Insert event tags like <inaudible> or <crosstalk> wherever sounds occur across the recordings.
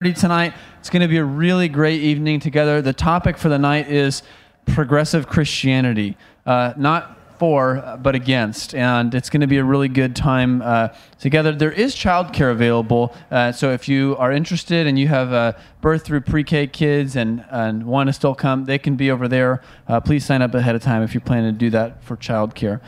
tonight. It's going to be a really great evening together. The topic for the night is progressive Christianity, uh, not for, but against. And it's going to be a really good time uh, together. There is childcare available. Uh, so if you are interested and you have uh, birth through pre K kids and, and want to still come, they can be over there. Uh, please sign up ahead of time if you plan to do that for childcare.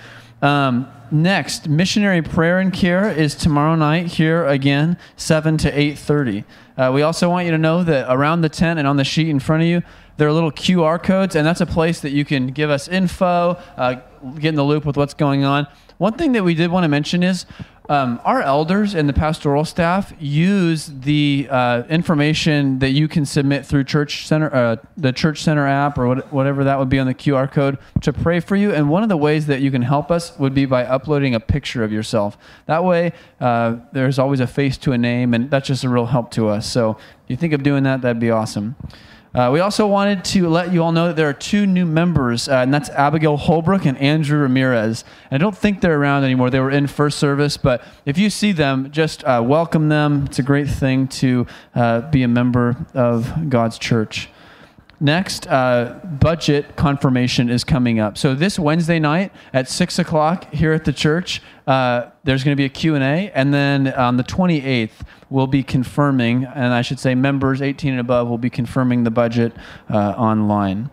Um, next, missionary prayer and care is tomorrow night here again, 7 to 8.30. Uh, we also want you to know that around the tent and on the sheet in front of you, there are little QR codes, and that's a place that you can give us info, uh, get in the loop with what's going on. One thing that we did want to mention is um, our elders and the pastoral staff use the uh, information that you can submit through Church Center, uh, the Church Center app, or what, whatever that would be on the QR code to pray for you. And one of the ways that you can help us would be by uploading a picture of yourself. That way, uh, there's always a face to a name, and that's just a real help to us. So if you think of doing that, that'd be awesome. Uh, we also wanted to let you all know that there are two new members, uh, and that's Abigail Holbrook and Andrew Ramirez. And I don't think they're around anymore. They were in first service, but if you see them, just uh, welcome them. It's a great thing to uh, be a member of God's church. Next, uh, budget confirmation is coming up. So this Wednesday night at six o'clock here at the church, uh, there's going to be a Q&A, and then on the 28th, we'll be confirming, and I should say members 18 and above will be confirming the budget uh, online.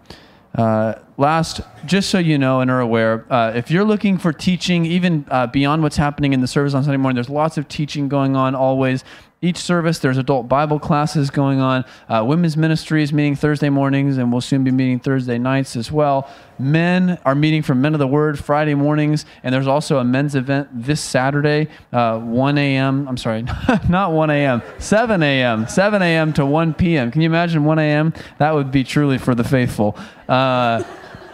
Uh, last, just so you know and are aware, uh, if you're looking for teaching, even uh, beyond what's happening in the service on Sunday morning, there's lots of teaching going on always each service there's adult bible classes going on uh, women's ministry is meeting thursday mornings and we'll soon be meeting thursday nights as well. Men are meeting from men of the word friday mornings and there's also a men's event this saturday uh, 1 a.m i'm sorry <laughs> not 1 a.m 7 a.m 7 a.m to 1 p.m can you imagine 1 a.m that would be truly for the faithful. Uh,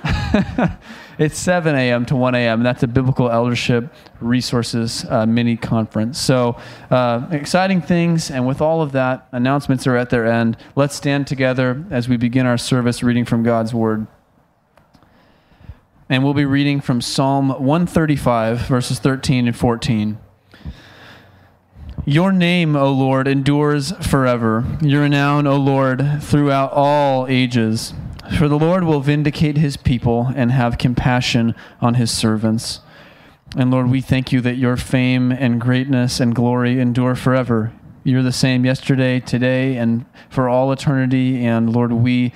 <laughs> it's 7 a.m. to 1 a.m. That's a Biblical Eldership Resources uh, mini conference. So, uh, exciting things. And with all of that, announcements are at their end. Let's stand together as we begin our service reading from God's Word. And we'll be reading from Psalm 135, verses 13 and 14. Your name, O Lord, endures forever. Your renown, O Lord, throughout all ages. For the Lord will vindicate his people and have compassion on his servants. And Lord, we thank you that your fame and greatness and glory endure forever. You're the same yesterday, today, and for all eternity. And Lord, we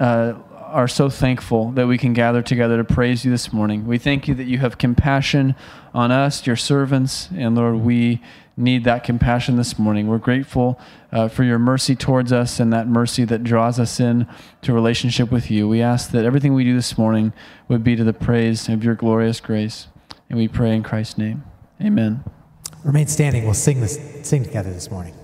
uh, are so thankful that we can gather together to praise you this morning. We thank you that you have compassion on us, your servants. And Lord, we need that compassion this morning. We're grateful uh, for your mercy towards us and that mercy that draws us in to relationship with you. We ask that everything we do this morning would be to the praise of your glorious grace. And we pray in Christ's name. Amen. Remain standing. We'll sing this sing together this morning.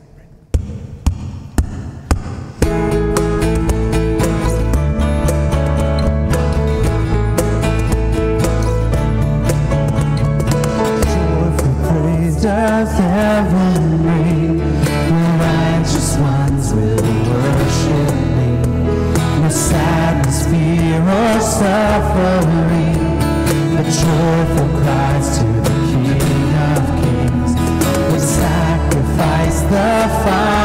Does heaven ring? The righteous ones will worship me. No sadness, fear, or suffering, but joyful cries to the King of Kings. We sacrifice the not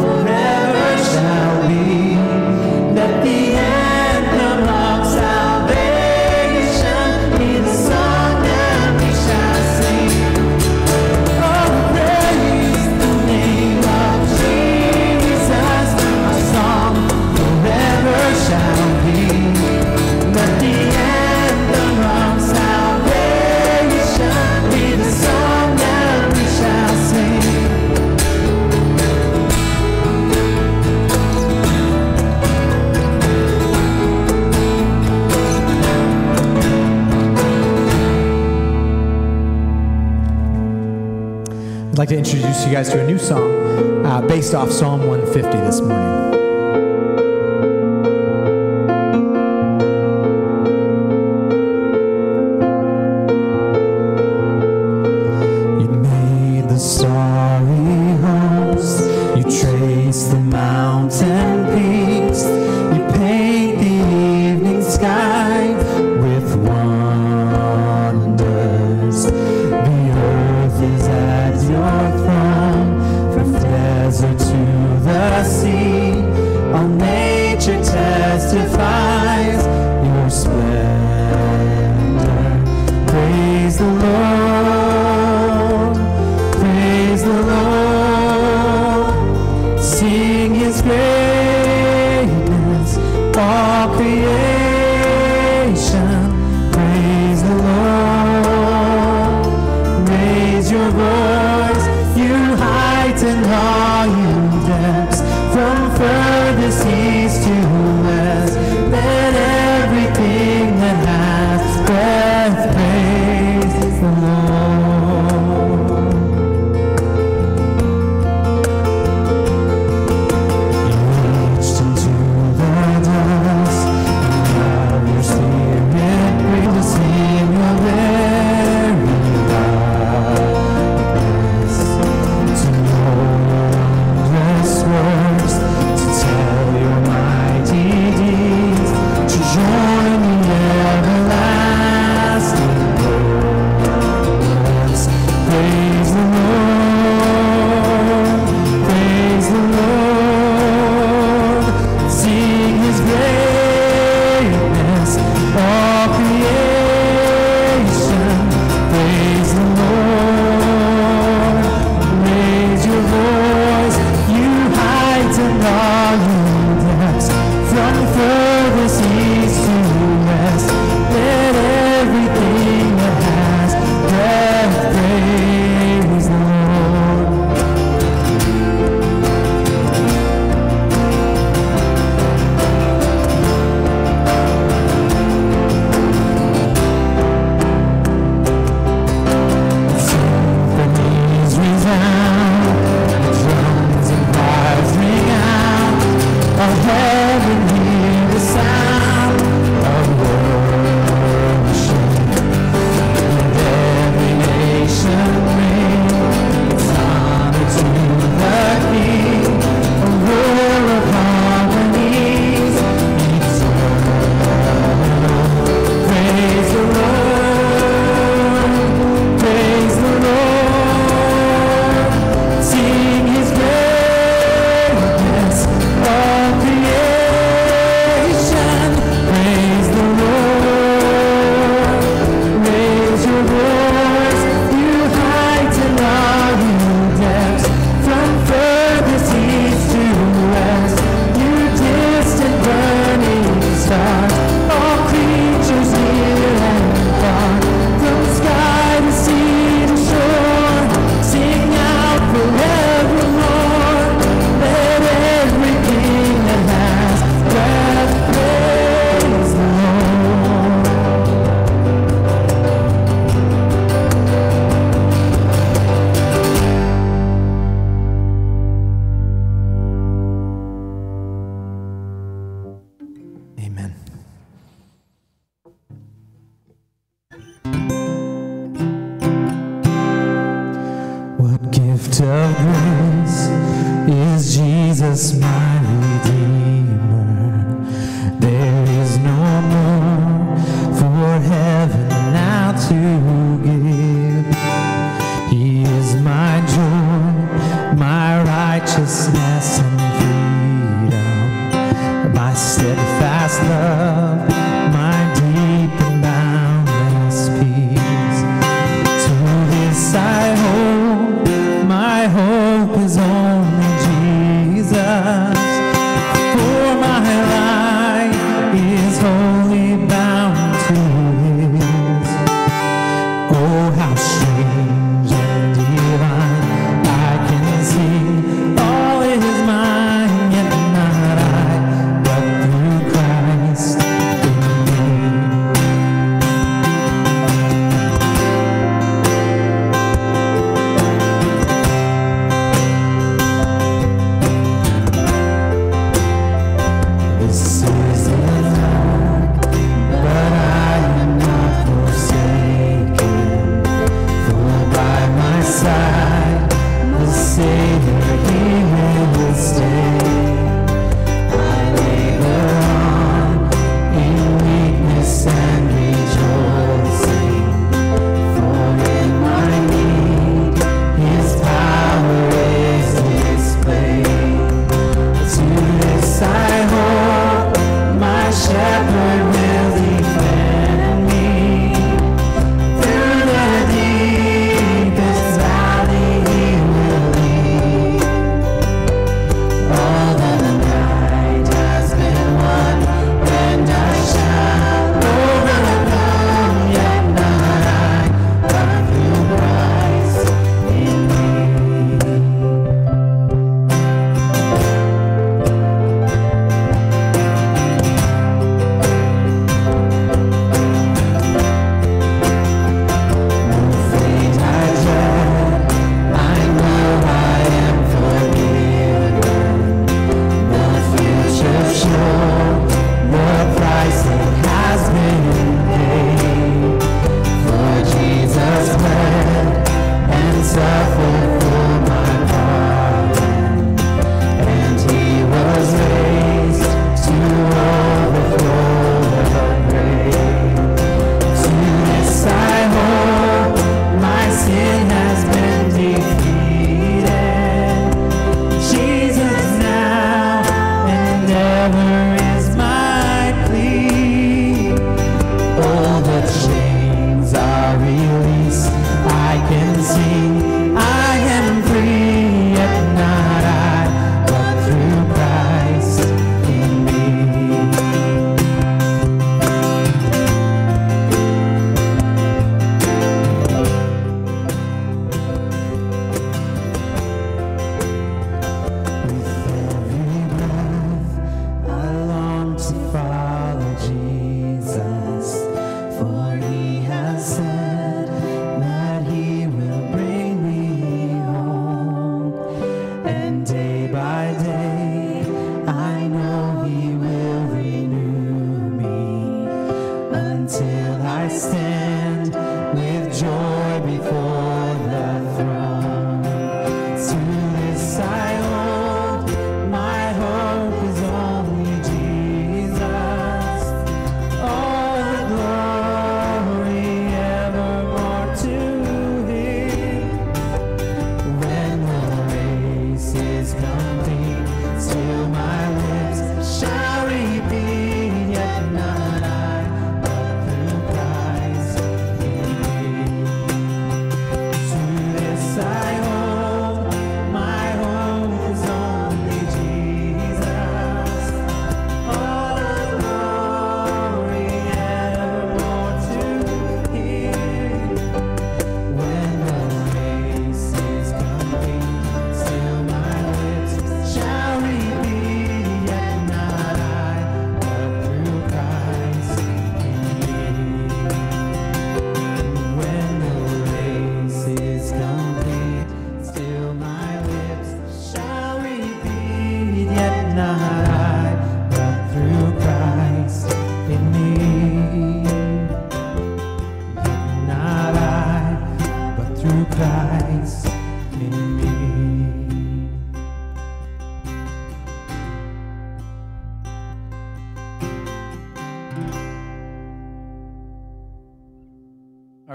forever. Like to introduce you guys to a new song uh, based off Psalm 150 this morning.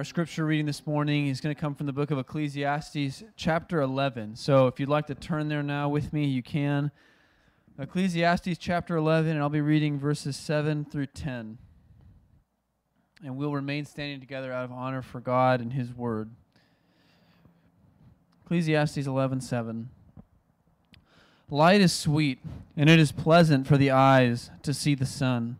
Our scripture reading this morning is going to come from the book of Ecclesiastes, chapter 11. So if you'd like to turn there now with me, you can. Ecclesiastes, chapter 11, and I'll be reading verses 7 through 10. And we'll remain standing together out of honor for God and His word. Ecclesiastes 11, 7. Light is sweet, and it is pleasant for the eyes to see the sun.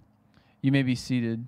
You may be seated.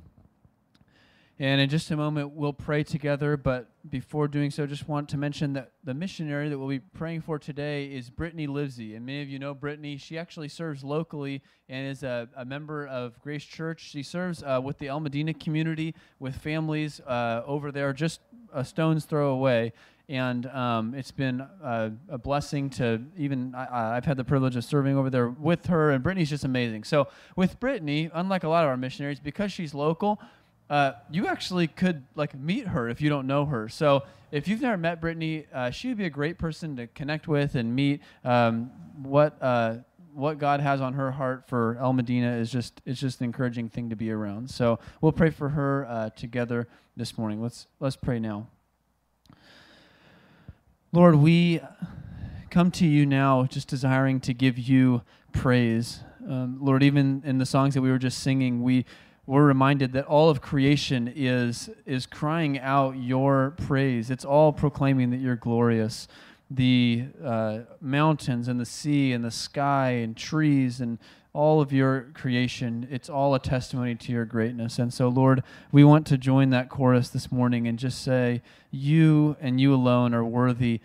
And in just a moment, we'll pray together. But before doing so, just want to mention that the missionary that we'll be praying for today is Brittany Livesey. And many of you know Brittany. She actually serves locally and is a, a member of Grace Church. She serves uh, with the El Medina community with families uh, over there, just a stone's throw away. And um, it's been uh, a blessing to even, I, I've had the privilege of serving over there with her, and Brittany's just amazing. So, with Brittany, unlike a lot of our missionaries, because she's local, uh, you actually could like meet her if you don't know her. So if you've never met Brittany, uh, she would be a great person to connect with and meet. Um, what uh, what God has on her heart for El Medina is just it's just an encouraging thing to be around. So we'll pray for her uh, together this morning. Let's let's pray now. Lord, we come to you now just desiring to give you praise. Um, Lord, even in the songs that we were just singing, we we're reminded that all of creation is is crying out your praise. It's all proclaiming that you're glorious. The uh, mountains and the sea and the sky and trees and all of your creation, it's all a testimony to your greatness. And so, Lord, we want to join that chorus this morning and just say, You and you alone are worthy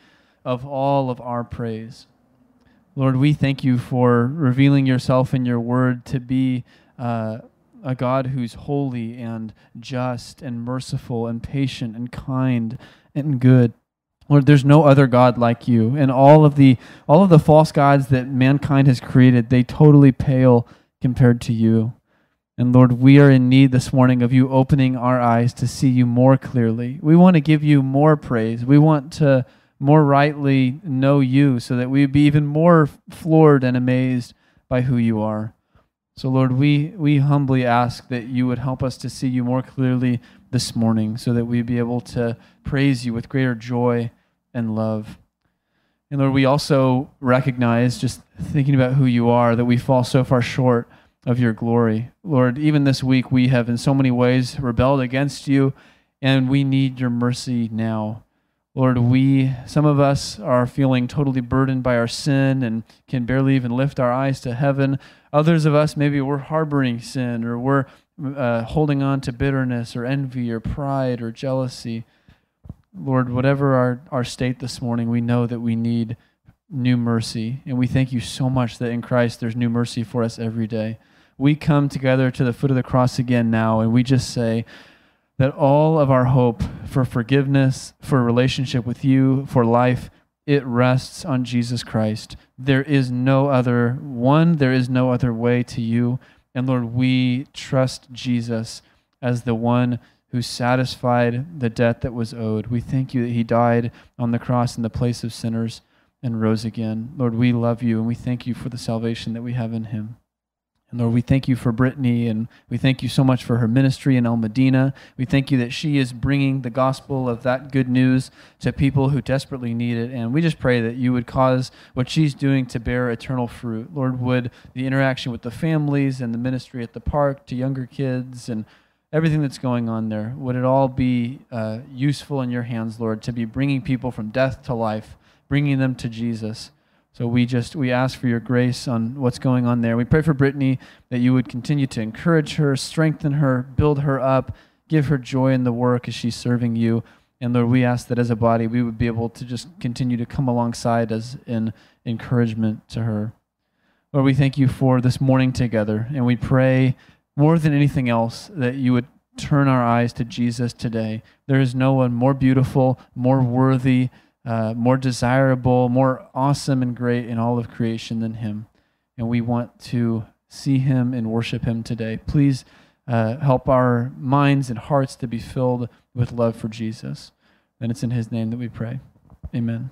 of all of our praise. Lord, we thank you for revealing yourself in your word to be. Uh, a God who's holy and just and merciful and patient and kind and good. Lord, there's no other God like you. And all of the all of the false gods that mankind has created, they totally pale compared to you. And Lord, we are in need this morning of you opening our eyes to see you more clearly. We want to give you more praise. We want to more rightly know you so that we'd be even more floored and amazed by who you are. So, Lord, we, we humbly ask that you would help us to see you more clearly this morning so that we be able to praise you with greater joy and love. And Lord, we also recognize, just thinking about who you are, that we fall so far short of your glory. Lord, even this week, we have in so many ways rebelled against you, and we need your mercy now. Lord, we, some of us are feeling totally burdened by our sin and can barely even lift our eyes to heaven. Others of us, maybe we're harboring sin or we're uh, holding on to bitterness or envy or pride or jealousy. Lord, whatever our, our state this morning, we know that we need new mercy. And we thank you so much that in Christ there's new mercy for us every day. We come together to the foot of the cross again now, and we just say that all of our hope for forgiveness, for relationship with you, for life, it rests on Jesus Christ. There is no other one, there is no other way to you. And Lord, we trust Jesus as the one who satisfied the debt that was owed. We thank you that he died on the cross in the place of sinners and rose again. Lord, we love you and we thank you for the salvation that we have in him. And Lord, we thank you for Brittany and we thank you so much for her ministry in El Medina. We thank you that she is bringing the gospel of that good news to people who desperately need it. And we just pray that you would cause what she's doing to bear eternal fruit. Lord, would the interaction with the families and the ministry at the park to younger kids and everything that's going on there, would it all be uh, useful in your hands, Lord, to be bringing people from death to life, bringing them to Jesus? So we just we ask for your grace on what's going on there. We pray for Brittany that you would continue to encourage her, strengthen her, build her up, give her joy in the work as she's serving you. And Lord, we ask that as a body we would be able to just continue to come alongside as an encouragement to her. Lord, we thank you for this morning together, and we pray more than anything else that you would turn our eyes to Jesus today. There is no one more beautiful, more worthy, uh, more desirable, more awesome and great in all of creation than him. And we want to see him and worship him today. Please uh, help our minds and hearts to be filled with love for Jesus. And it's in his name that we pray. Amen.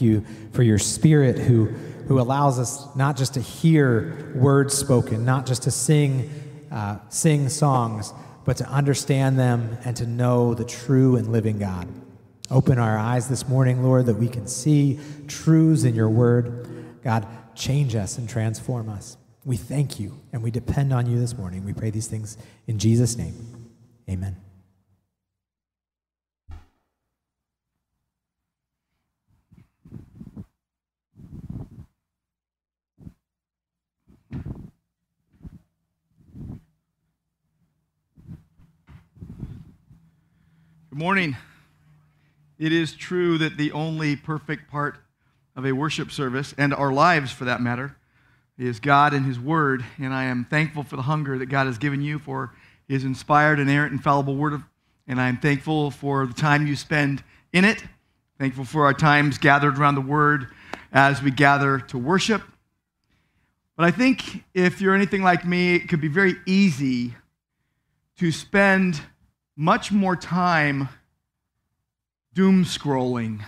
You for your spirit who, who allows us not just to hear words spoken, not just to sing, uh, sing songs, but to understand them and to know the true and living God. Open our eyes this morning, Lord, that we can see truths in your word. God, change us and transform us. We thank you and we depend on you this morning. We pray these things in Jesus' name. Amen. Good morning. It is true that the only perfect part of a worship service, and our lives for that matter, is God and His Word. And I am thankful for the hunger that God has given you for His inspired, inerrant, infallible Word. And I am thankful for the time you spend in it. Thankful for our times gathered around the Word as we gather to worship. But I think if you're anything like me, it could be very easy to spend much more time doom scrolling.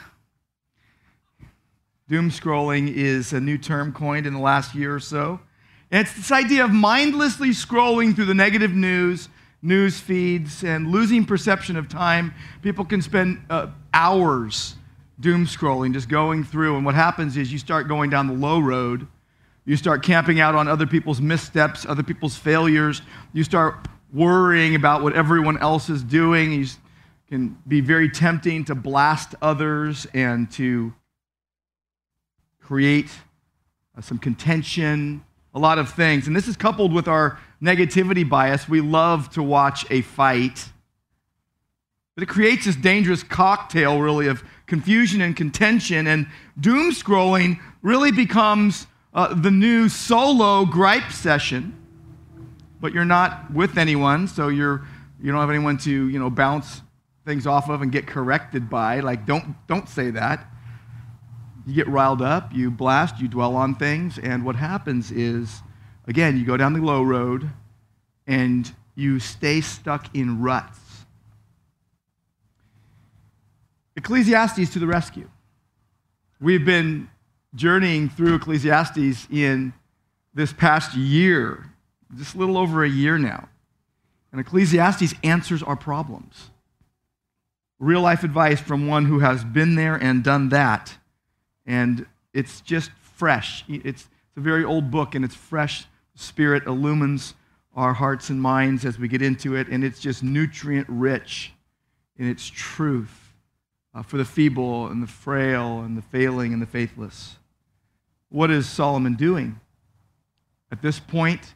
Doom scrolling is a new term coined in the last year or so. And it's this idea of mindlessly scrolling through the negative news, news feeds, and losing perception of time. People can spend uh, hours doom scrolling, just going through. And what happens is you start going down the low road. You start camping out on other people's missteps, other people's failures. You start worrying about what everyone else is doing. You can be very tempting to blast others and to create uh, some contention, a lot of things. And this is coupled with our negativity bias. We love to watch a fight. But it creates this dangerous cocktail, really, of confusion and contention. And doom scrolling really becomes uh, the new solo gripe session. But you're not with anyone, so you're, you don't have anyone to you know, bounce things off of and get corrected by. Like, don't, don't say that. You get riled up, you blast, you dwell on things, and what happens is, again, you go down the low road and you stay stuck in ruts. Ecclesiastes to the rescue. We've been journeying through Ecclesiastes in this past year, just a little over a year now. And Ecclesiastes answers our problems. Real life advice from one who has been there and done that. And it's just fresh. It's, it's a very old book, and it's fresh. Spirit illumines our hearts and minds as we get into it, and it's just nutrient rich in its truth uh, for the feeble and the frail and the failing and the faithless. What is Solomon doing? At this point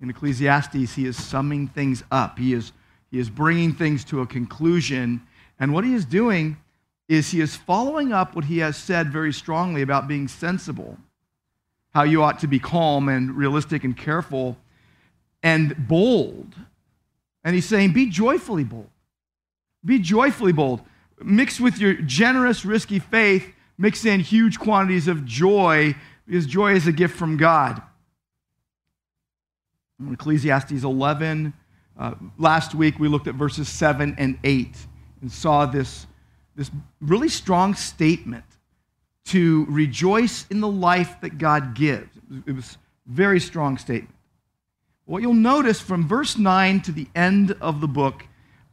in Ecclesiastes, he is summing things up. He is, he is bringing things to a conclusion. And what he is doing is he is following up what he has said very strongly about being sensible, how you ought to be calm and realistic and careful and bold. And he's saying, be joyfully bold. Be joyfully bold. Mix with your generous, risky faith, mix in huge quantities of joy, because joy is a gift from God. Ecclesiastes 11, uh, last week we looked at verses 7 and 8 and saw this, this really strong statement to rejoice in the life that God gives. It was a very strong statement. What you'll notice from verse 9 to the end of the book,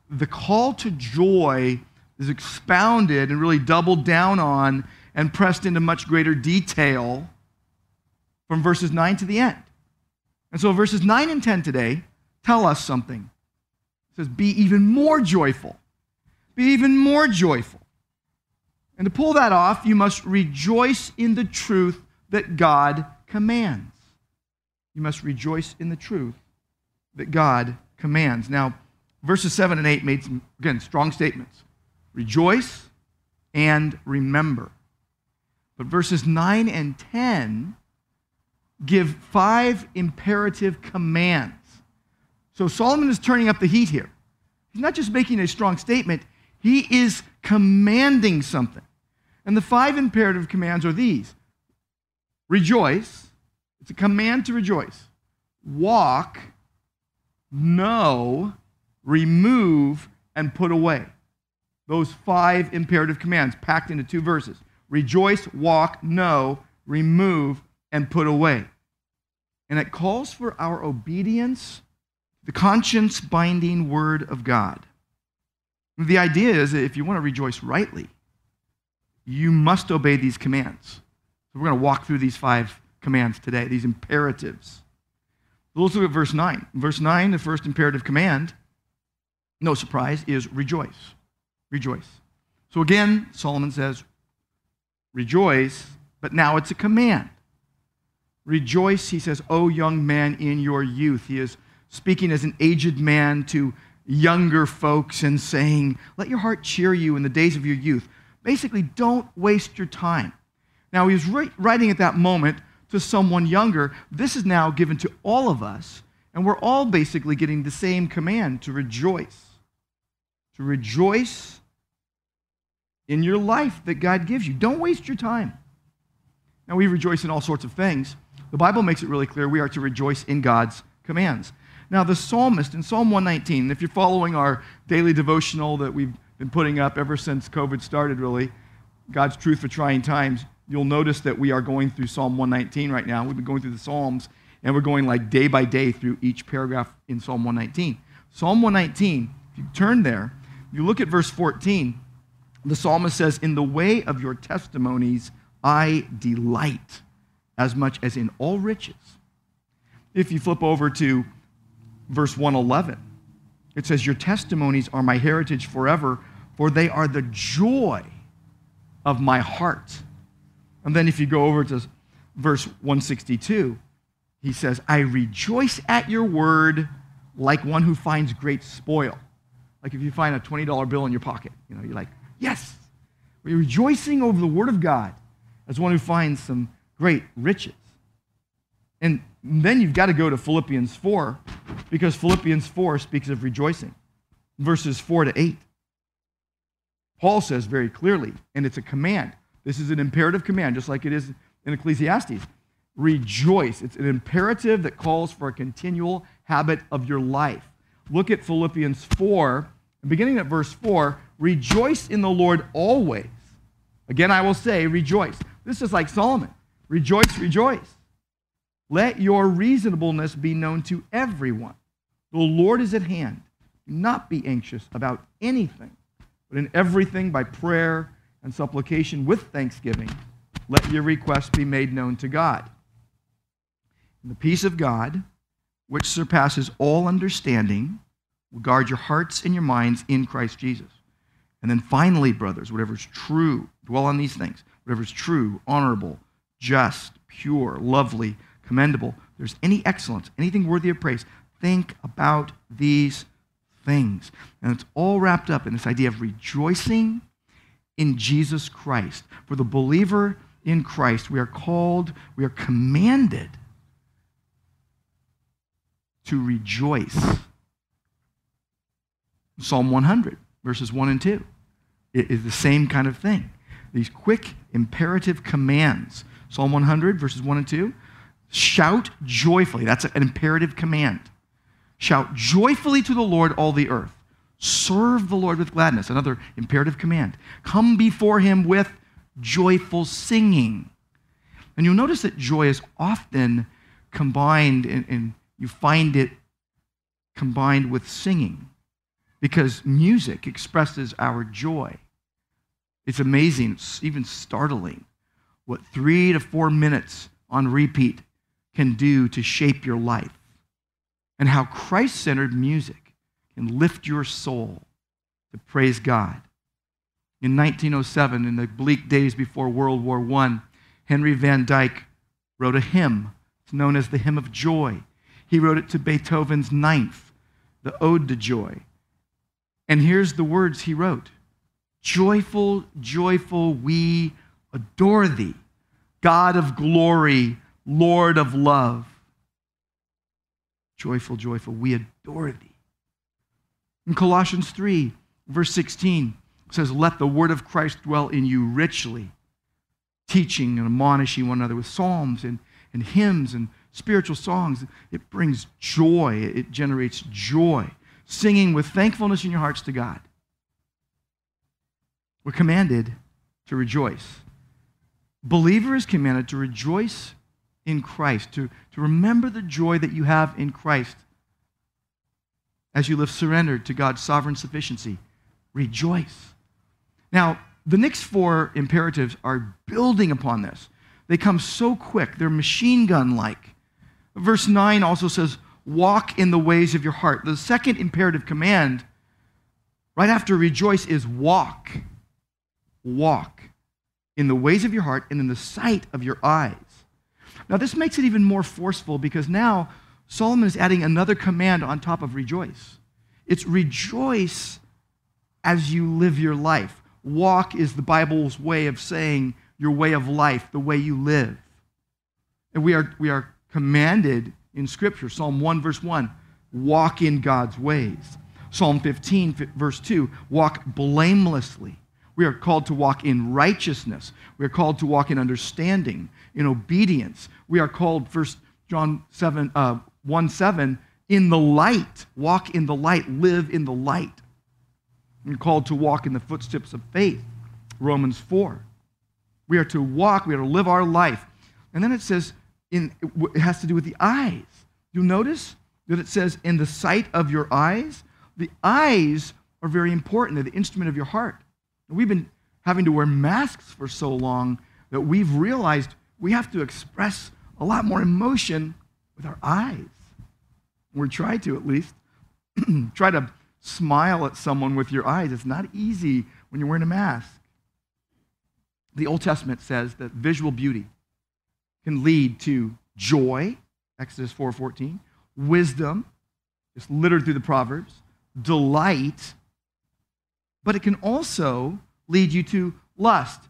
the call to joy is expounded and really doubled down on and pressed into much greater detail from verses 9 to the end. And so verses 9 and 10 today tell us something. It says, Be even more joyful. Be even more joyful. And to pull that off, you must rejoice in the truth that God commands. You must rejoice in the truth that God commands. Now, verses 7 and 8 made some, again, strong statements. Rejoice and remember. But verses 9 and 10 give five imperative commands. So Solomon is turning up the heat here. He's not just making a strong statement, he is commanding something. And the five imperative commands are these rejoice, it's a command to rejoice, walk, know, remove, and put away. Those five imperative commands packed into two verses rejoice, walk, know, remove, and put away. And it calls for our obedience, the conscience binding word of God. The idea is that if you want to rejoice rightly, you must obey these commands. So we're going to walk through these five commands today, these imperatives. Let's look at verse 9. Verse 9, the first imperative command, no surprise, is rejoice. Rejoice. So again, Solomon says, rejoice, but now it's a command. Rejoice, he says, O young man, in your youth. He is speaking as an aged man to younger folks and saying, Let your heart cheer you in the days of your youth. Basically, don't waste your time. Now, he writing at that moment to someone younger. This is now given to all of us, and we're all basically getting the same command to rejoice. To rejoice in your life that God gives you. Don't waste your time. Now, we rejoice in all sorts of things. The Bible makes it really clear we are to rejoice in God's commands. Now, the psalmist in Psalm 119, if you're following our daily devotional that we've been putting up ever since COVID started, really, God's Truth for Trying Times, you'll notice that we are going through Psalm 119 right now. We've been going through the Psalms, and we're going like day by day through each paragraph in Psalm 119. Psalm 119, if you turn there, you look at verse 14, the psalmist says, In the way of your testimonies I delight as much as in all riches. If you flip over to verse 111, it says, Your testimonies are my heritage forever, for they are the joy of my heart. And then if you go over to verse 162, he says, I rejoice at your word like one who finds great spoil. Like if you find a $20 bill in your pocket, you know, you're like, yes. We're rejoicing over the word of God as one who finds some great riches. And then you've got to go to Philippians 4 because Philippians 4 speaks of rejoicing. Verses 4 to 8. Paul says very clearly, and it's a command. This is an imperative command, just like it is in Ecclesiastes. Rejoice. It's an imperative that calls for a continual habit of your life. Look at Philippians 4, beginning at verse 4 Rejoice in the Lord always. Again, I will say, rejoice. This is like Solomon. Rejoice, rejoice. Let your reasonableness be known to everyone. The Lord is at hand. Do not be anxious about anything, but in everything by prayer and supplication with thanksgiving, let your requests be made known to God. And the peace of God, which surpasses all understanding, will guard your hearts and your minds in Christ Jesus. And then finally, brothers, whatever is true, dwell on these things. Whatever is true, honorable, just, pure, lovely, commendable, there's any excellence, anything worthy of praise, think about these things. And it's all wrapped up in this idea of rejoicing in Jesus Christ. For the believer in Christ, we are called, we are commanded to rejoice. Psalm 100, verses 1 and 2, is the same kind of thing. These quick imperative commands. Psalm 100, verses 1 and 2. Shout joyfully. That's an imperative command. Shout joyfully to the Lord, all the earth. Serve the Lord with gladness. Another imperative command. Come before him with joyful singing. And you'll notice that joy is often combined, and, you find it combined with singing because music expresses our joy. It's amazing, it's even startling, what three to four minutes on repeat can do to shape your life, and how Christ centered music can lift your soul to praise God. In 1907, in the bleak days before World War I, Henry Van Dyke wrote a hymn. It's known as the Hymn of Joy. He wrote it to Beethoven's Ninth, the Ode to Joy. And here's the words he wrote Joyful, joyful, we adore thee, God of glory, Lord of love. Joyful, joyful, we adore thee. In Colossians 3, verse 16, it says, Let the word of Christ dwell in you richly, teaching and admonishing one another with psalms and, and hymns and spiritual songs. It brings joy, it generates joy singing with thankfulness in your hearts to God. We're commanded to rejoice. Believer is commanded to rejoice in Christ, to, to remember the joy that you have in Christ as you live surrendered to God's sovereign sufficiency. Rejoice. Now, the next four imperatives are building upon this. They come so quick, they're machine gun like. Verse 9 also says, walk in the ways of your heart. The second imperative command, right after rejoice, is walk. Walk in the ways of your heart and in the sight of your eyes. Now, this makes it even more forceful because now Solomon is adding another command on top of rejoice. It's rejoice as you live your life. Walk is the Bible's way of saying your way of life, the way you live. And we are, we are commanded in Scripture, Psalm 1, verse 1, walk in God's ways. Psalm 15, verse 2, walk blamelessly. We are called to walk in righteousness. We are called to walk in understanding, in obedience. We are called, First John 7, uh, 1 7, in the light. Walk in the light, live in the light. We're called to walk in the footsteps of faith. Romans 4. We are to walk, we are to live our life. And then it says, in, it has to do with the eyes. You'll notice that it says, in the sight of your eyes. The eyes are very important, they're the instrument of your heart. We've been having to wear masks for so long that we've realized we have to express a lot more emotion with our eyes. We're trying to, at least. <clears throat> Try to smile at someone with your eyes. It's not easy when you're wearing a mask. The Old Testament says that visual beauty can lead to joy, Exodus 4:14, wisdom, it's littered through the Proverbs, delight, but it can also lead you to lust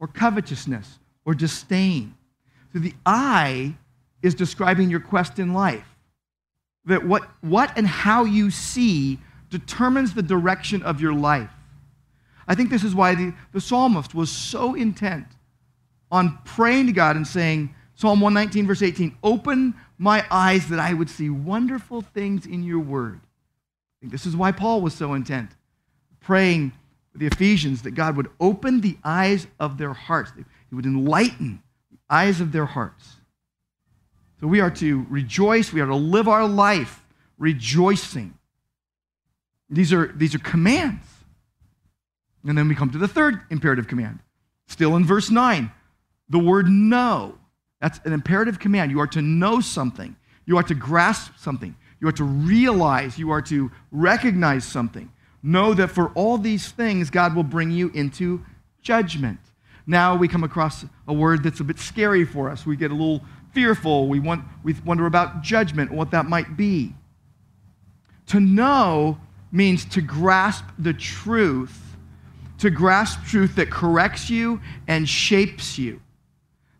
or covetousness or disdain. So the eye is describing your quest in life. That what, what and how you see determines the direction of your life. I think this is why the, the psalmist was so intent on praying to God and saying, Psalm 119, verse 18, open my eyes that I would see wonderful things in your word. I think this is why Paul was so intent, praying the Ephesians that God would open the eyes of their hearts. He would enlighten the eyes of their hearts. So we are to rejoice, we are to live our life rejoicing. These are, these are commands. And then we come to the third imperative command. Still in verse 9, the word know. That's an imperative command. You are to know something, you are to grasp something, you are to realize, you are to recognize something. Know that for all these things, God will bring you into judgment. Now we come across a word that's a bit scary for us. We get a little fearful. We, want, we wonder about judgment and what that might be. To know means to grasp the truth, to grasp truth that corrects you and shapes you.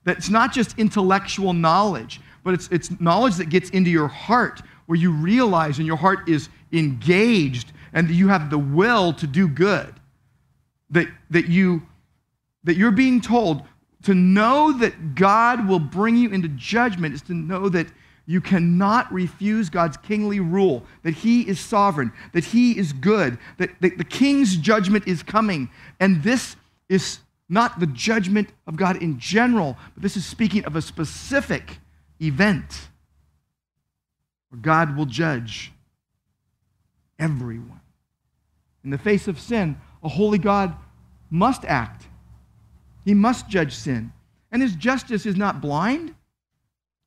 That's not just intellectual knowledge, but it's, it's knowledge that gets into your heart, where you realize and your heart is engaged and that you have the will to do good. That, that, you, that you're being told to know that God will bring you into judgment is to know that you cannot refuse God's kingly rule, that He is sovereign, that He is good, that, that the king's judgment is coming. And this is not the judgment of God in general, but this is speaking of a specific event where God will judge everyone. In the face of sin, a holy God must act. He must judge sin. And his justice is not blind.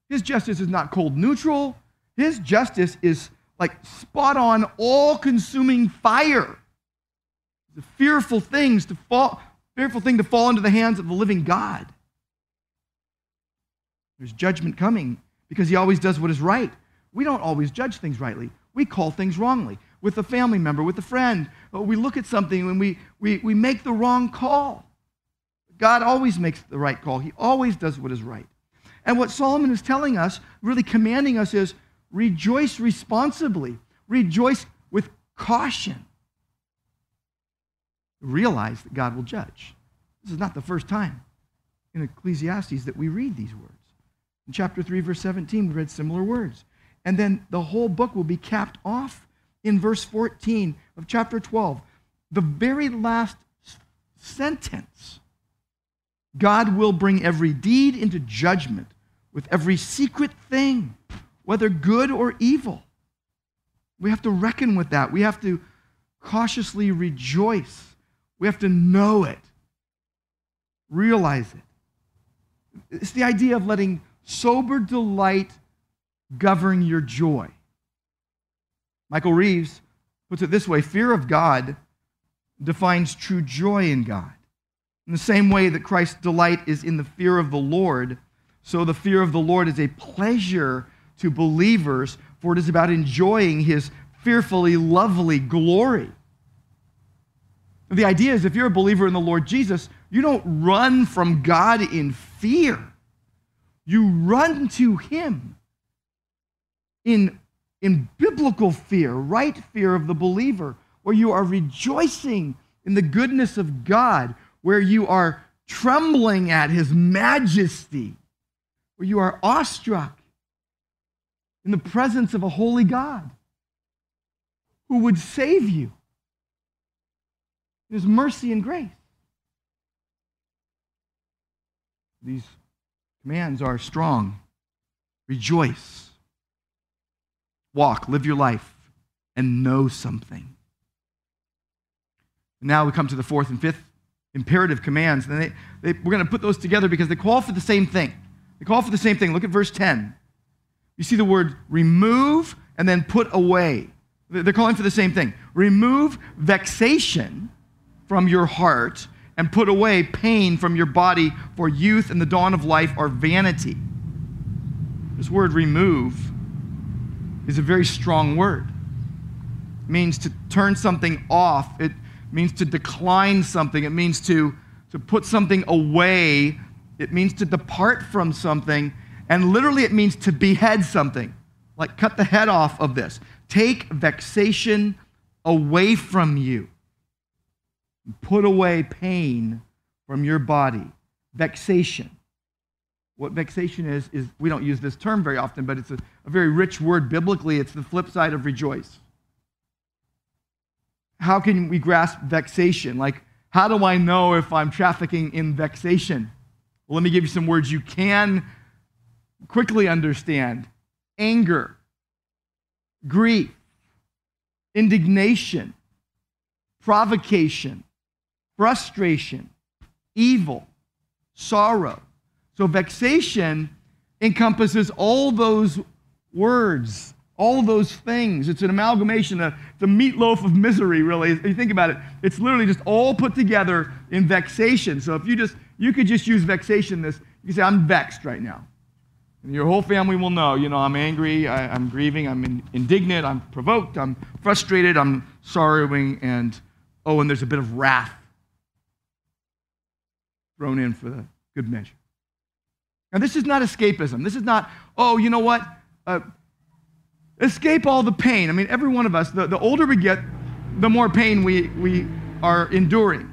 His justice is not cold neutral. His justice is like spot on, all consuming fire. The fearful things to fall, fearful thing to fall into the hands of the living God. There's judgment coming because he always does what is right. We don't always judge things rightly. We call things wrongly. With a family member, with a friend, uh, we look at something and we, we, we make the wrong call. God always makes the right call. He always does what is right. And what Solomon is telling us, really commanding us, is rejoice responsibly, rejoice with caution. Realize that God will judge. This is not the first time in Ecclesiastes that we read these words. In chapter 3, verse 17, we read similar words. And then the whole book will be capped off in verse 14 of chapter 12. The very last sentence God will bring every deed into judgment with every secret thing, whether good or evil. We have to reckon with that. We have to cautiously rejoice. We have to know it, realize it. It's the idea of letting sober delight govern your joy. Michael Reeves puts it this way fear of God defines true joy in God. In the same way that Christ's delight is in the fear of the Lord, so the fear of the Lord is a pleasure to believers, for it is about enjoying his fearfully lovely glory. The idea is if you're a believer in the Lord Jesus, you don't run from God in fear. You run to Him in, in biblical fear, right fear of the believer, where you are rejoicing in the goodness of God, where you are trembling at His majesty, where you are awestruck in the presence of a holy God who would save you. His mercy and grace. These commands are strong. Rejoice. Walk, live your life, and know something. Now we come to the fourth and fifth imperative commands. And they, they, we're going to put those together because they call for the same thing. They call for the same thing. Look at verse 10. You see the word remove and then put away. They're calling for the same thing. Remove vexation from your heart and put away pain from your body, for youth and the dawn of life are vanity. This word remove is a very strong word. It means to turn something off, it means to decline something, it means to, to put something away, it means to depart from something, and literally it means to behead something. Like cut the head off of this. Take vexation away from you. Put away pain from your body. Vexation. What vexation is, is we don't use this term very often, but it's a, a very rich word biblically. It's the flip side of rejoice. How can we grasp vexation? Like, how do I know if I'm trafficking in vexation? Well, let me give you some words you can quickly understand anger, grief, indignation, provocation, frustration, evil, sorrow. So, vexation encompasses all those words, all those things. It's an amalgamation, a, it's a meatloaf of misery, really. If you think about it, it's literally just all put together in vexation. So, if you just, you could just use vexation this, you say, I'm vexed right now. And your whole family will know, you know, I'm angry, I, am grieving, I'm in, indignant, I'm provoked, I'm frustrated, I'm sorrowing, and oh, and there's a bit of wrath thrown in for the good measure. Now, this is not escapism. This is not, oh, you know what? Uh, escape all the pain. I mean, every one of us, the, the older we get, the more pain we, we are enduring.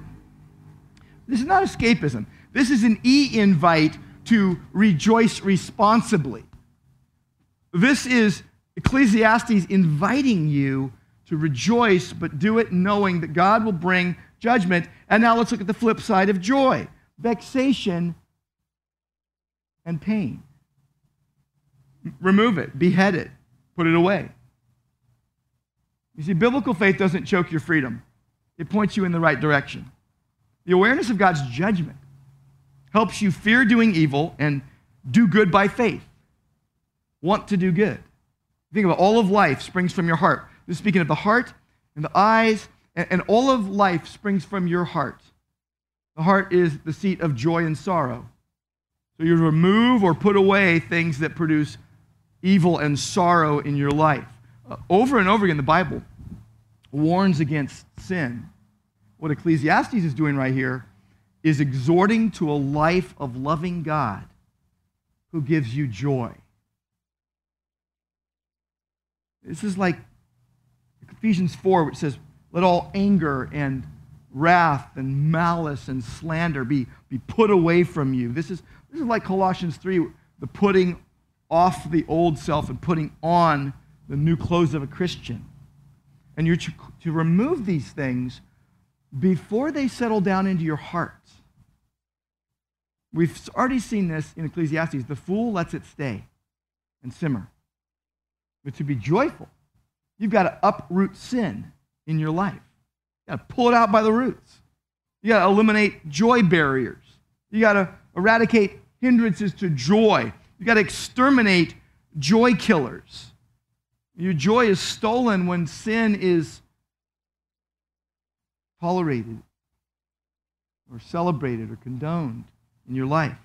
This is not escapism. This is an e invite to rejoice responsibly. This is Ecclesiastes inviting you to rejoice, but do it knowing that God will bring judgment. And now let's look at the flip side of joy vexation and pain. Remove it, behead it, put it away. You see, biblical faith doesn't choke your freedom, it points you in the right direction. The awareness of God's judgment helps you fear doing evil and do good by faith. Want to do good. Think about all of life springs from your heart. This is speaking of the heart and the eyes, and, all of life springs from your heart. The heart is the seat of joy and sorrow. You remove or put away things that produce evil and sorrow in your life. Uh, over and over again, the Bible warns against sin. What Ecclesiastes is doing right here is exhorting to a life of loving God who gives you joy. This is like Ephesians 4, which says, Let all anger and wrath and malice and slander be, be put away from you. This is, this is like Colossians 3, the putting off the old self and putting on the new clothes of a Christian. And you're to, to remove these things before they settle down into your heart. We've already seen this in Ecclesiastes. The fool lets it stay and simmer. But to be joyful, you've got to uproot sin in your life. You've got to pull it out by the roots. You got to eliminate joy barriers. You got to eradicate hindrances to joy. You've got to exterminate joy killers. Your joy is stolen when sin is tolerated or celebrated or condoned in your life,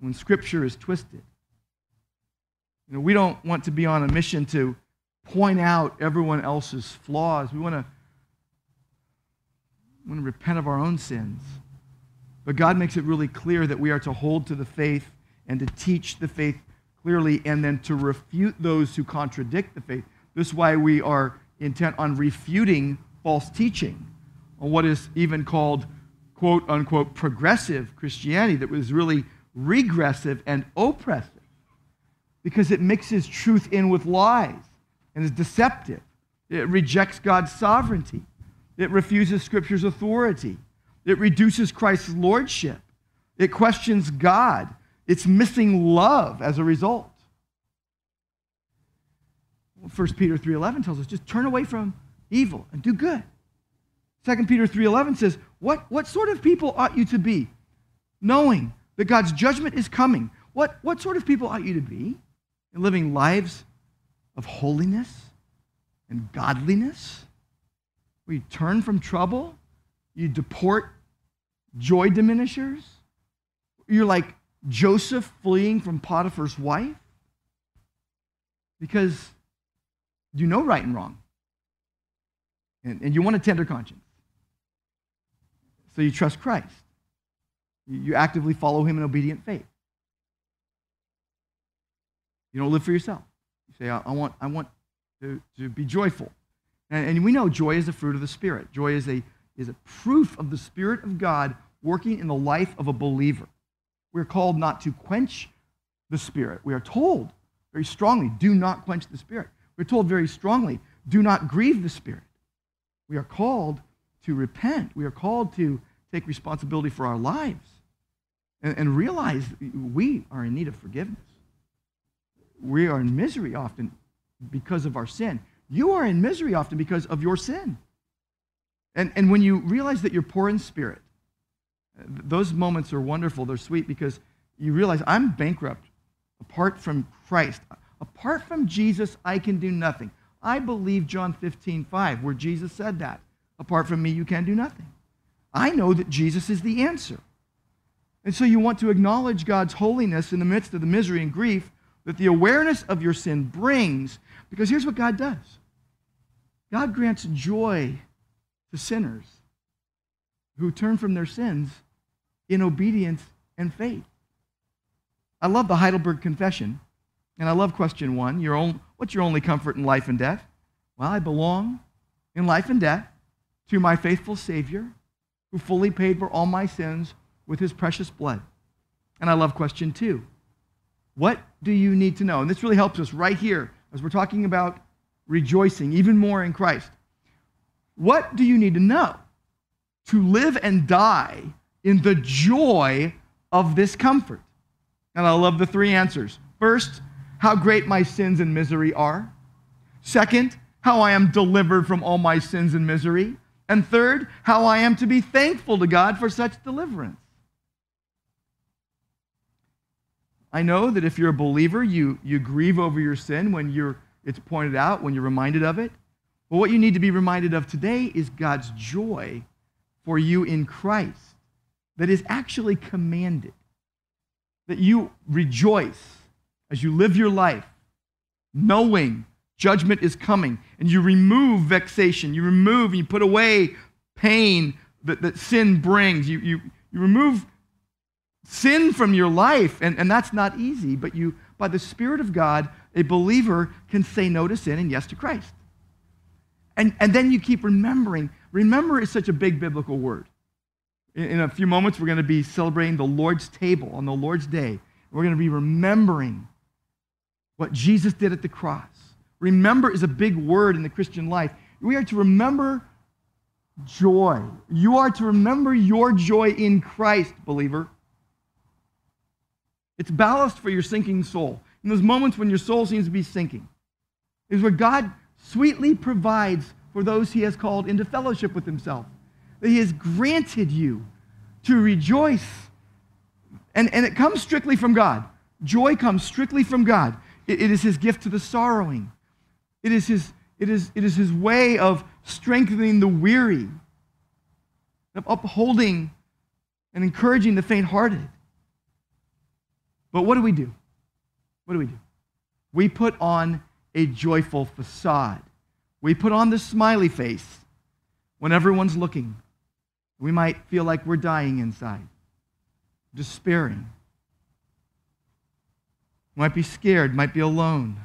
when scripture is twisted. You know, we don't want to be on a mission to point out everyone else's flaws. We want to, we want to repent of our own sins. But God makes it really clear that we are to hold to the faith and to teach the faith clearly and then to refute those who contradict the faith. This is why we are intent on refuting false teaching on what is even called quote unquote progressive Christianity that was really regressive and oppressive because it mixes truth in with lies and is deceptive. It rejects God's sovereignty. It refuses Scripture's authority. It reduces Christ's lordship. It questions God. It's missing love as a result. 1 Peter 3:11 tells us just turn away from evil and do good. 2 Peter 3:11 says, what, what sort of people ought you to be? Knowing that God's judgment is coming. What, what sort of people ought you to be? In living lives of holiness and godliness? Where you turn from trouble? You deport joy diminishers? You're like Joseph fleeing from Potiphar's wife? Because you know right and wrong. And, and you want a tender conscience. So you trust Christ. You, actively follow him in obedient faith. You don't live for yourself. You say, I, I want, I want to, to be joyful. And, and we know joy is a fruit of the Spirit. Joy is a, is a proof of the Spirit of God working in the life of a believer. We're called not to quench the Spirit. We are told very strongly, do not quench the Spirit. We're told very strongly, do not grieve the Spirit. We are called to repent. We are called to take responsibility for our lives and, and realize we are in need of forgiveness. We are in misery often because of our sin. You are in misery often because of your sin. And, and when you realize that you're poor in spirit, those moments are wonderful. They're sweet because you realize I'm bankrupt apart from Christ. Apart from Jesus, I can do nothing. I believe John 15, 5, where Jesus said that. Apart from me, you can do nothing. I know that Jesus is the answer. And so you want to acknowledge God's holiness in the midst of the misery and grief that the awareness of your sin brings, because here's what God does God grants joy to sinners who turn from their sins in obedience and faith. I love the Heidelberg Confession, and I love question one. Your own, what's your only comfort in life and death? Well, I belong in life and death to my faithful Savior who fully paid for all my sins with his precious blood. And I love question two. What do you need to know? And this really helps us right here as we're talking about rejoicing even more in Christ. What do you need to know to live and die in the joy of this comfort? And I love the three answers. First, how great my sins and misery are. Second, how I am delivered from all my sins and misery. And third, how I am to be thankful to God for such deliverance. I know that if you're a believer, you, you grieve over your sin when you're, it's pointed out, when you're reminded of it. But what you need to be reminded of today is God's joy for you in Christ that is actually commanded. That you rejoice as you live your life, knowing judgment is coming, and you remove vexation, you remove and you put away pain that, that sin brings. You, you, you remove sin from your life, and, and that's not easy, but you, by the Spirit of God, a believer can say no to sin and yes to Christ. And, and then you keep remembering. Remember is such a big biblical word. In, in a few moments, we're going to be celebrating the Lord's table on the Lord's day. We're going to be remembering what Jesus did at the cross. Remember is a big word in the Christian life. We are to remember joy. You are to remember your joy in Christ, believer. It's ballast for your sinking soul. In those moments when your soul seems to be sinking, is where God sweetly provides for those he has called into fellowship with himself. That he has granted you to rejoice. And, and it comes strictly from God. Joy comes strictly from God. it, it is his gift to the sorrowing. It is his, it is, it is his way of strengthening the weary, of upholding and encouraging the faint hearted. But what do we do? What do we do? We put on a joyful facade. We put on the smiley face when everyone's looking. We might feel like we're dying inside, despairing. Might be scared, might be alone.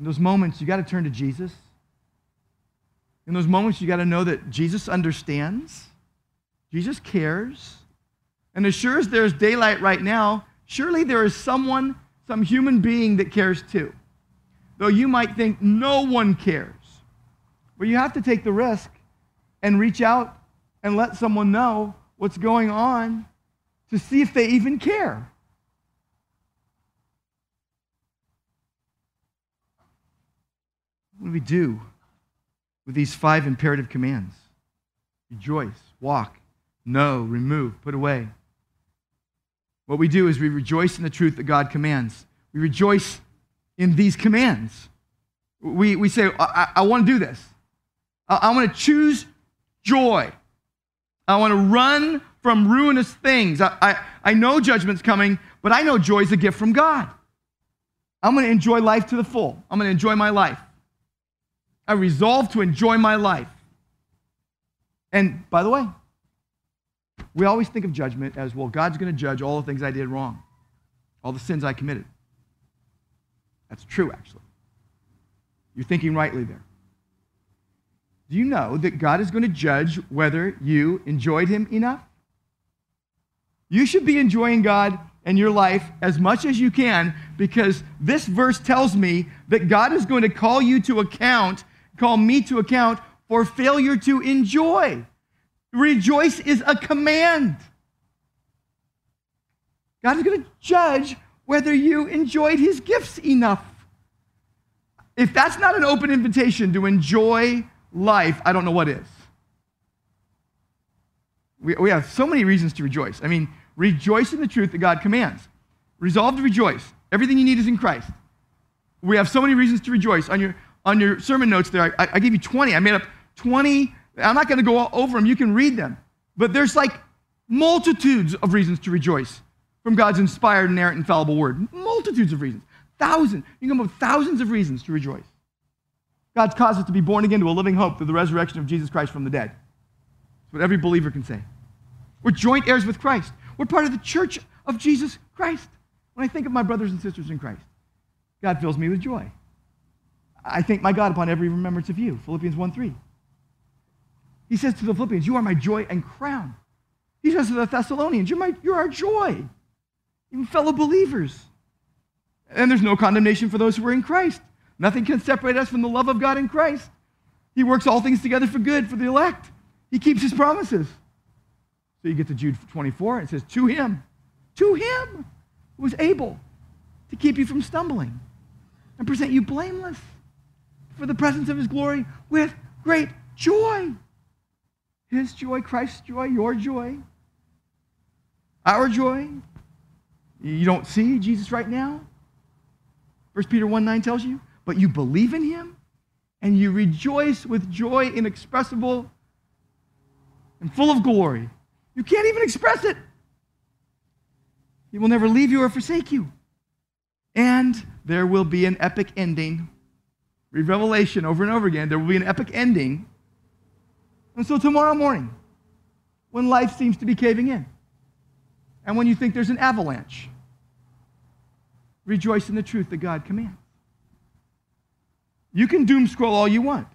In those moments, you got to turn to Jesus. In those moments, you got to know that Jesus understands, Jesus cares. And as sure as there's daylight right now, surely there is someone, some human being that cares too. Though you might think no one cares. But you have to take the risk and reach out and let someone know what's going on to see if they even care. What do we do with these five imperative commands? Rejoice, walk, know, remove, put away. What we do is we rejoice in the truth that God commands. We rejoice in these commands. We, we say, I, I want to do this. I, I want to choose joy. I want to run from ruinous things. I, I, I know judgment's coming, but I know joy is a gift from God. I'm going to enjoy life to the full. I'm going to enjoy my life. I resolve to enjoy my life. And by the way, we always think of judgment as well, God's going to judge all the things I did wrong, all the sins I committed. That's true, actually. You're thinking rightly there. Do you know that God is going to judge whether you enjoyed Him enough? You should be enjoying God and your life as much as you can because this verse tells me that God is going to call you to account, call me to account for failure to enjoy. Rejoice is a command. God is going to judge whether you enjoyed his gifts enough. If that's not an open invitation to enjoy life, I don't know what is. We, we have so many reasons to rejoice. I mean, rejoice in the truth that God commands. Resolve to rejoice. Everything you need is in Christ. We have so many reasons to rejoice. On your, on your sermon notes there, I, I gave you 20. I made up 20. I'm not going to go all over them. You can read them. But there's like multitudes of reasons to rejoice from God's inspired, inerrant, infallible word. Multitudes of reasons. Thousands. You can come up with thousands of reasons to rejoice. God's caused us to be born again to a living hope through the resurrection of Jesus Christ from the dead. That's what every believer can say. We're joint heirs with Christ. We're part of the church of Jesus Christ. When I think of my brothers and sisters in Christ, God fills me with joy. I thank my God upon every remembrance of you. Philippians 1 3. He says to the Philippians, You are my joy and crown. He says to the Thessalonians, You're, my, you're our joy, even fellow believers. And there's no condemnation for those who are in Christ. Nothing can separate us from the love of God in Christ. He works all things together for good for the elect. He keeps his promises. So you get to Jude 24, and it says, To him, to him who is able to keep you from stumbling and present you blameless for the presence of his glory with great joy. His joy, Christ's joy, your joy, our joy. You don't see Jesus right now. 1 Peter 1 9 tells you, but you believe in him and you rejoice with joy inexpressible and full of glory. You can't even express it. He will never leave you or forsake you. And there will be an epic ending. Read Revelation over and over again. There will be an epic ending. And so tomorrow morning, when life seems to be caving in, and when you think there's an avalanche, rejoice in the truth that God commands. You can doom scroll all you want.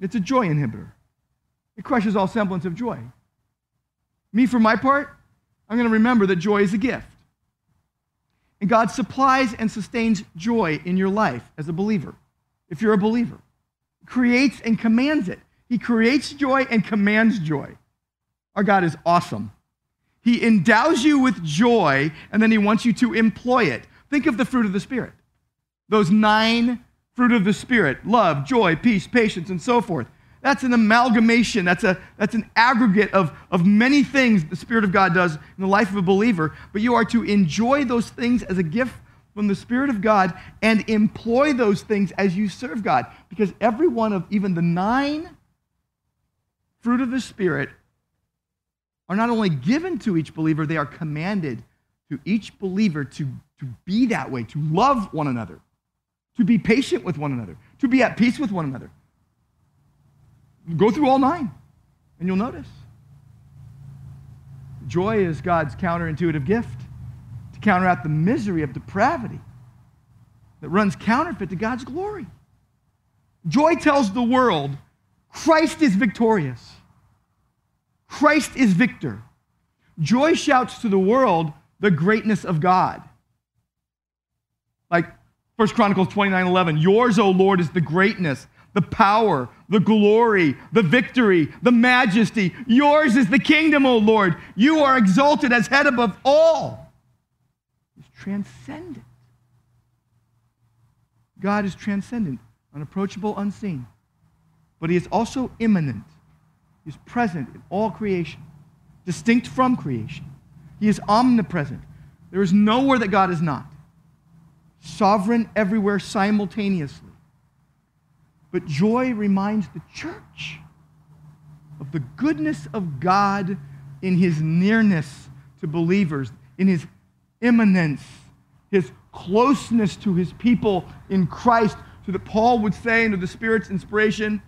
It's a joy inhibitor. It crushes all semblance of joy. Me, for my part, I'm going to remember that joy is a gift. And God supplies and sustains joy in your life as a believer, if you're a believer. He Creates and commands it. He creates joy and commands joy. Our God is awesome. He endows you with joy and then he wants you to employ it. Think of the fruit of the Spirit. Those nine fruit of the Spirit love, joy, peace, patience, and so forth. That's an amalgamation, that's, a, that's an aggregate of, of many things the Spirit of God does in the life of a believer. But you are to enjoy those things as a gift from the Spirit of God and employ those things as you serve God. Because every one of even the nine fruit of the Spirit are not only given to each believer, they are commanded to each believer to, to be that way, to love one another, to be patient with one another, to be at peace with one another. Go through all nine, and you'll notice. Joy is God's counterintuitive gift to counteract the misery of depravity that runs counterfeit to God's glory. Joy tells the world Christ is victorious. Christ is victor. Joy shouts to the world the greatness of God. Like 1 Chronicles 29 11, yours, O Lord, is the greatness, the power, the glory, the victory, the majesty. Yours is the kingdom, O Lord. You are exalted as head above all. He's transcendent. God is transcendent, unapproachable, unseen. But he is also immanent. He's present in all creation, distinct from creation. He is omnipresent. There is nowhere that God is not. Sovereign everywhere simultaneously. But joy reminds the church of the goodness of God in his nearness to believers, in his immanence, his closeness to his people in Christ, so that Paul would say, under the Spirit's inspiration,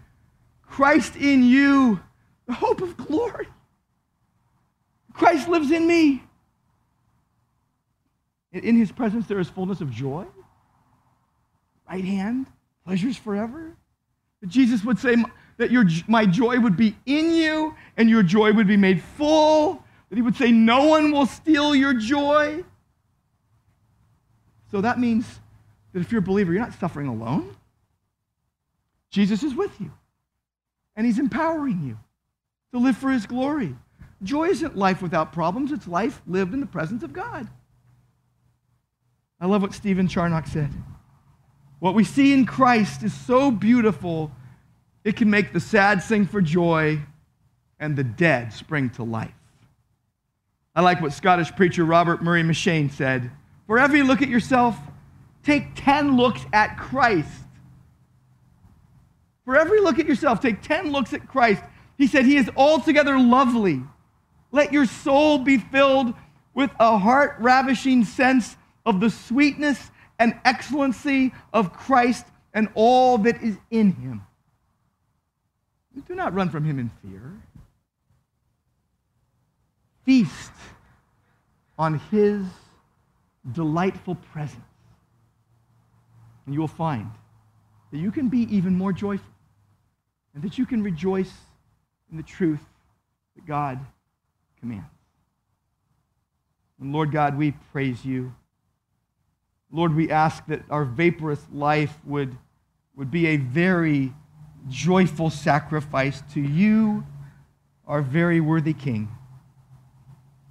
Christ in you, the hope of glory. Christ lives in me. In his presence, there is fullness of joy, right hand, pleasures forever. That Jesus would say that your, my joy would be in you and your joy would be made full. That he would say, No one will steal your joy. So that means that if you're a believer, you're not suffering alone. Jesus is with you, and he's empowering you to live for his glory. Joy isn't life without problems, it's life lived in the presence of God. I love what Stephen Charnock said. What we see in Christ is so beautiful, it can make the sad sing for joy and the dead spring to life. I like what Scottish preacher Robert Murray M'Cheyne said For every look at yourself, take 10 looks at Christ. For every look at yourself, take 10 looks at Christ. He said, He is altogether lovely. Let your soul be filled with a heart ravishing sense of the sweetness and excellency of Christ and all that is in him. Do not run from him in fear. Feast on his delightful presence. And you will find that you can be even more joyful and that you can rejoice in the truth that God commands. And Lord God, we praise you. Lord, we ask that our vaporous life would, would be a very joyful sacrifice to you, our very worthy King.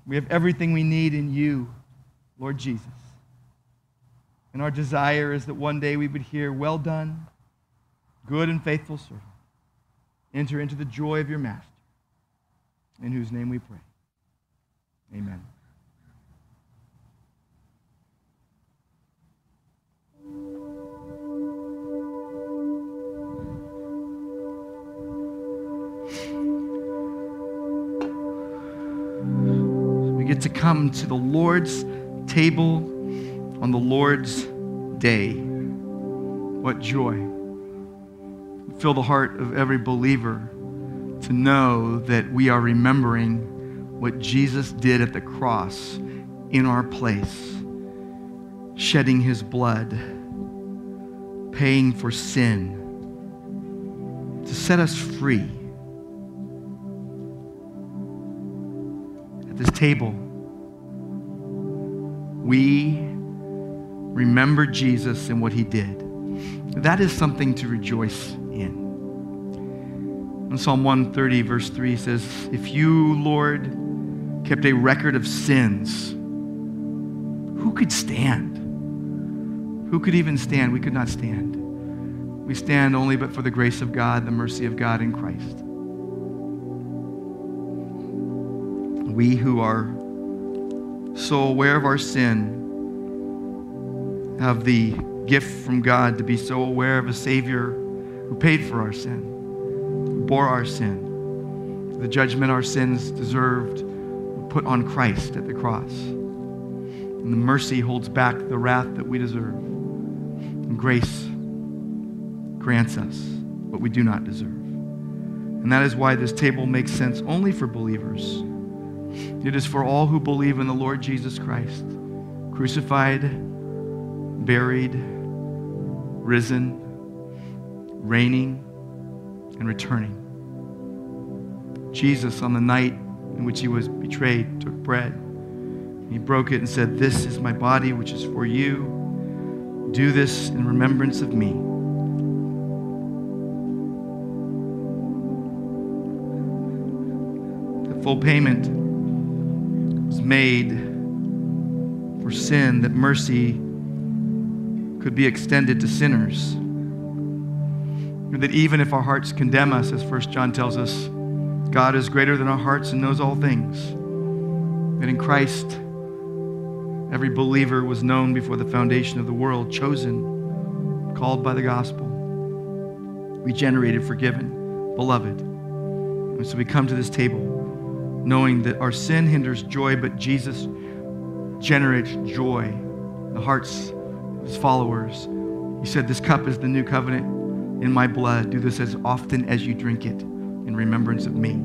We have everything we need in you, Lord Jesus. And our desire is that one day we would hear, Well done, good and faithful servant. Enter into the joy of your master, in whose name we pray. Amen. We get to come to the Lord's table on the Lord's day. What joy. Fill the heart of every believer to know that we are remembering what Jesus did at the cross in our place, shedding his blood, paying for sin, to set us free. At this table, we remember Jesus and what he did. That is something to rejoice in. Psalm 130, verse 3 says, If you, Lord, kept a record of sins, who could stand? Who could even stand? We could not stand. We stand only but for the grace of God, the mercy of God in Christ. We who are so aware of our sin have the gift from God to be so aware of a Savior who paid for our sin, bore our sin. The judgment our sins deserved put on Christ at the cross. And the mercy holds back the wrath that we deserve. And grace grants us what we do not deserve. And that is why this table makes sense only for believers. It is for all who believe in the Lord Jesus Christ, crucified, buried, risen, reigning, and returning. Jesus, on the night in which he was betrayed, took bread. He broke it and said, This is my body, which is for you. Do this in remembrance of me. The full payment was made for sin that mercy could be extended to sinners. And that even if our hearts condemn us, as 1 John tells us, God is greater than our hearts and knows all things. That in Christ, every believer was known before the foundation of the world, chosen, called by the gospel, regenerated, forgiven, beloved. And so we come to this table knowing that our sin hinders joy, but Jesus generates joy in the hearts of his followers. He said, This cup is the new covenant in my blood. Do this as often as you drink it in remembrance of me.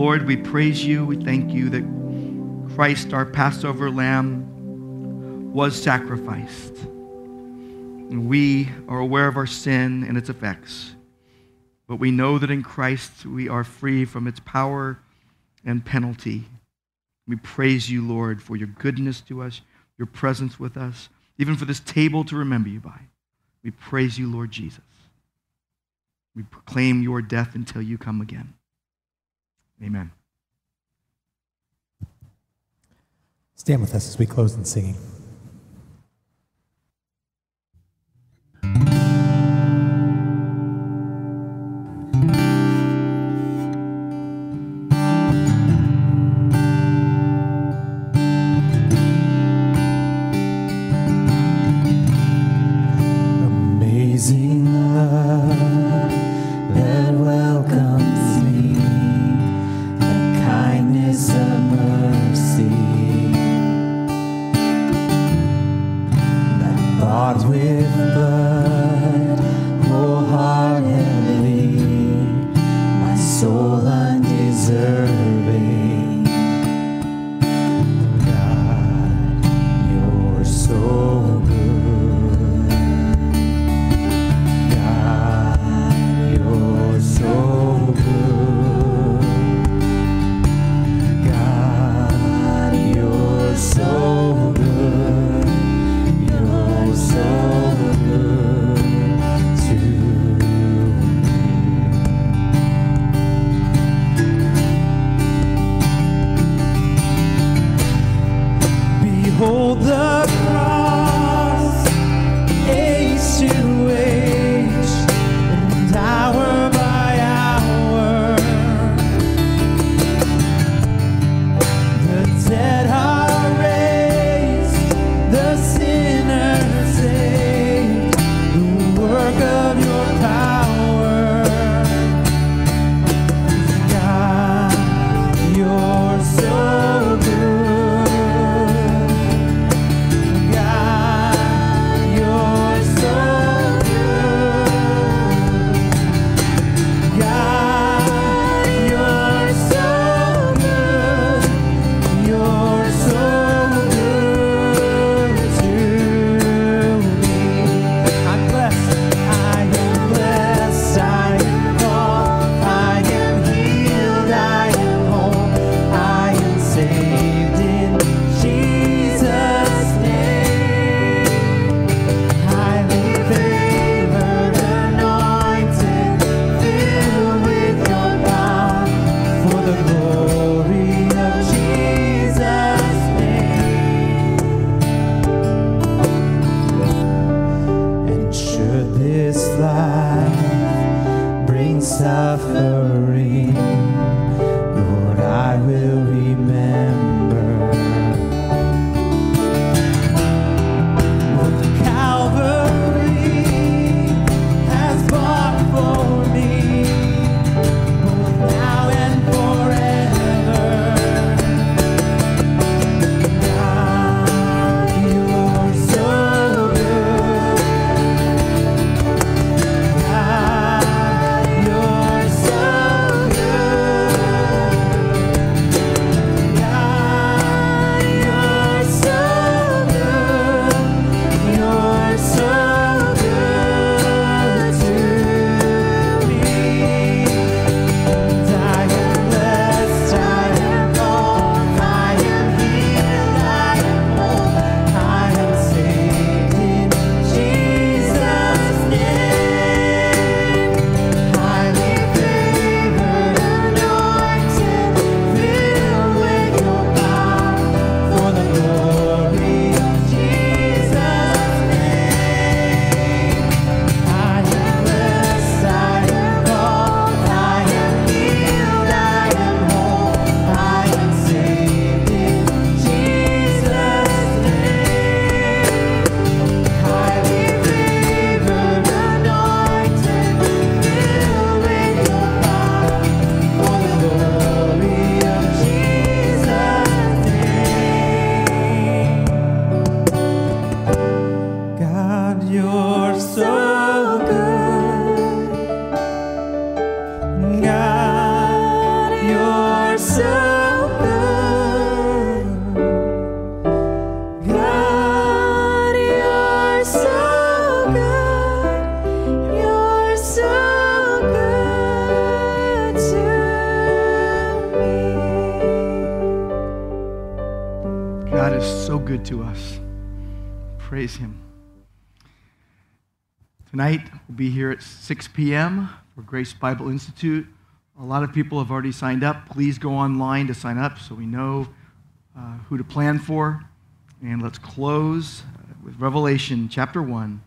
Lord, we praise you. We thank you that Christ, our Passover lamb, was sacrificed. And we are aware of our sin and its effects. But we know that in Christ we are free from its power and penalty. We praise you, Lord, for your goodness to us, your presence with us, even for this table to remember you by. We praise you, Lord Jesus. We proclaim your death until you come again. Amen. Stand with us as we close in singing. Praise Him. Tonight, we'll be here at 6 p.m. for Grace Bible Institute. A lot of people have already signed up. Please go online to sign up so we know uh, who to plan for. And let's close uh, with Revelation chapter 1,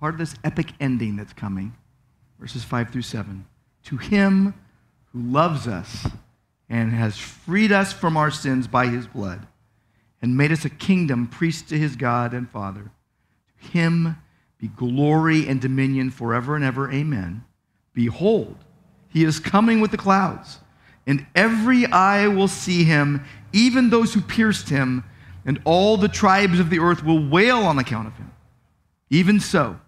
part of this epic ending that's coming, verses 5 through 7. To him who loves us and has freed us from our sins by his blood and made us a kingdom, priests to his God and Father. To him be glory and dominion forever and ever. Amen. Behold, he is coming with the clouds, and every eye will see him, even those who pierced him, and all the tribes of the earth will wail on account of him. Even so,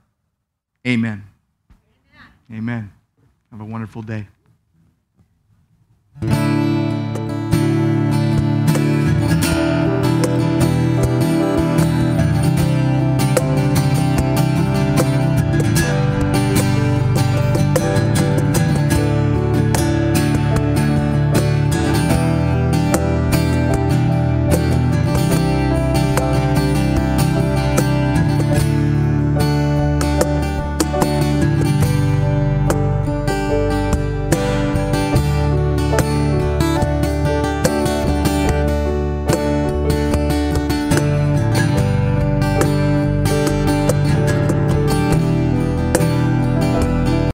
amen. Amen. Have a wonderful day.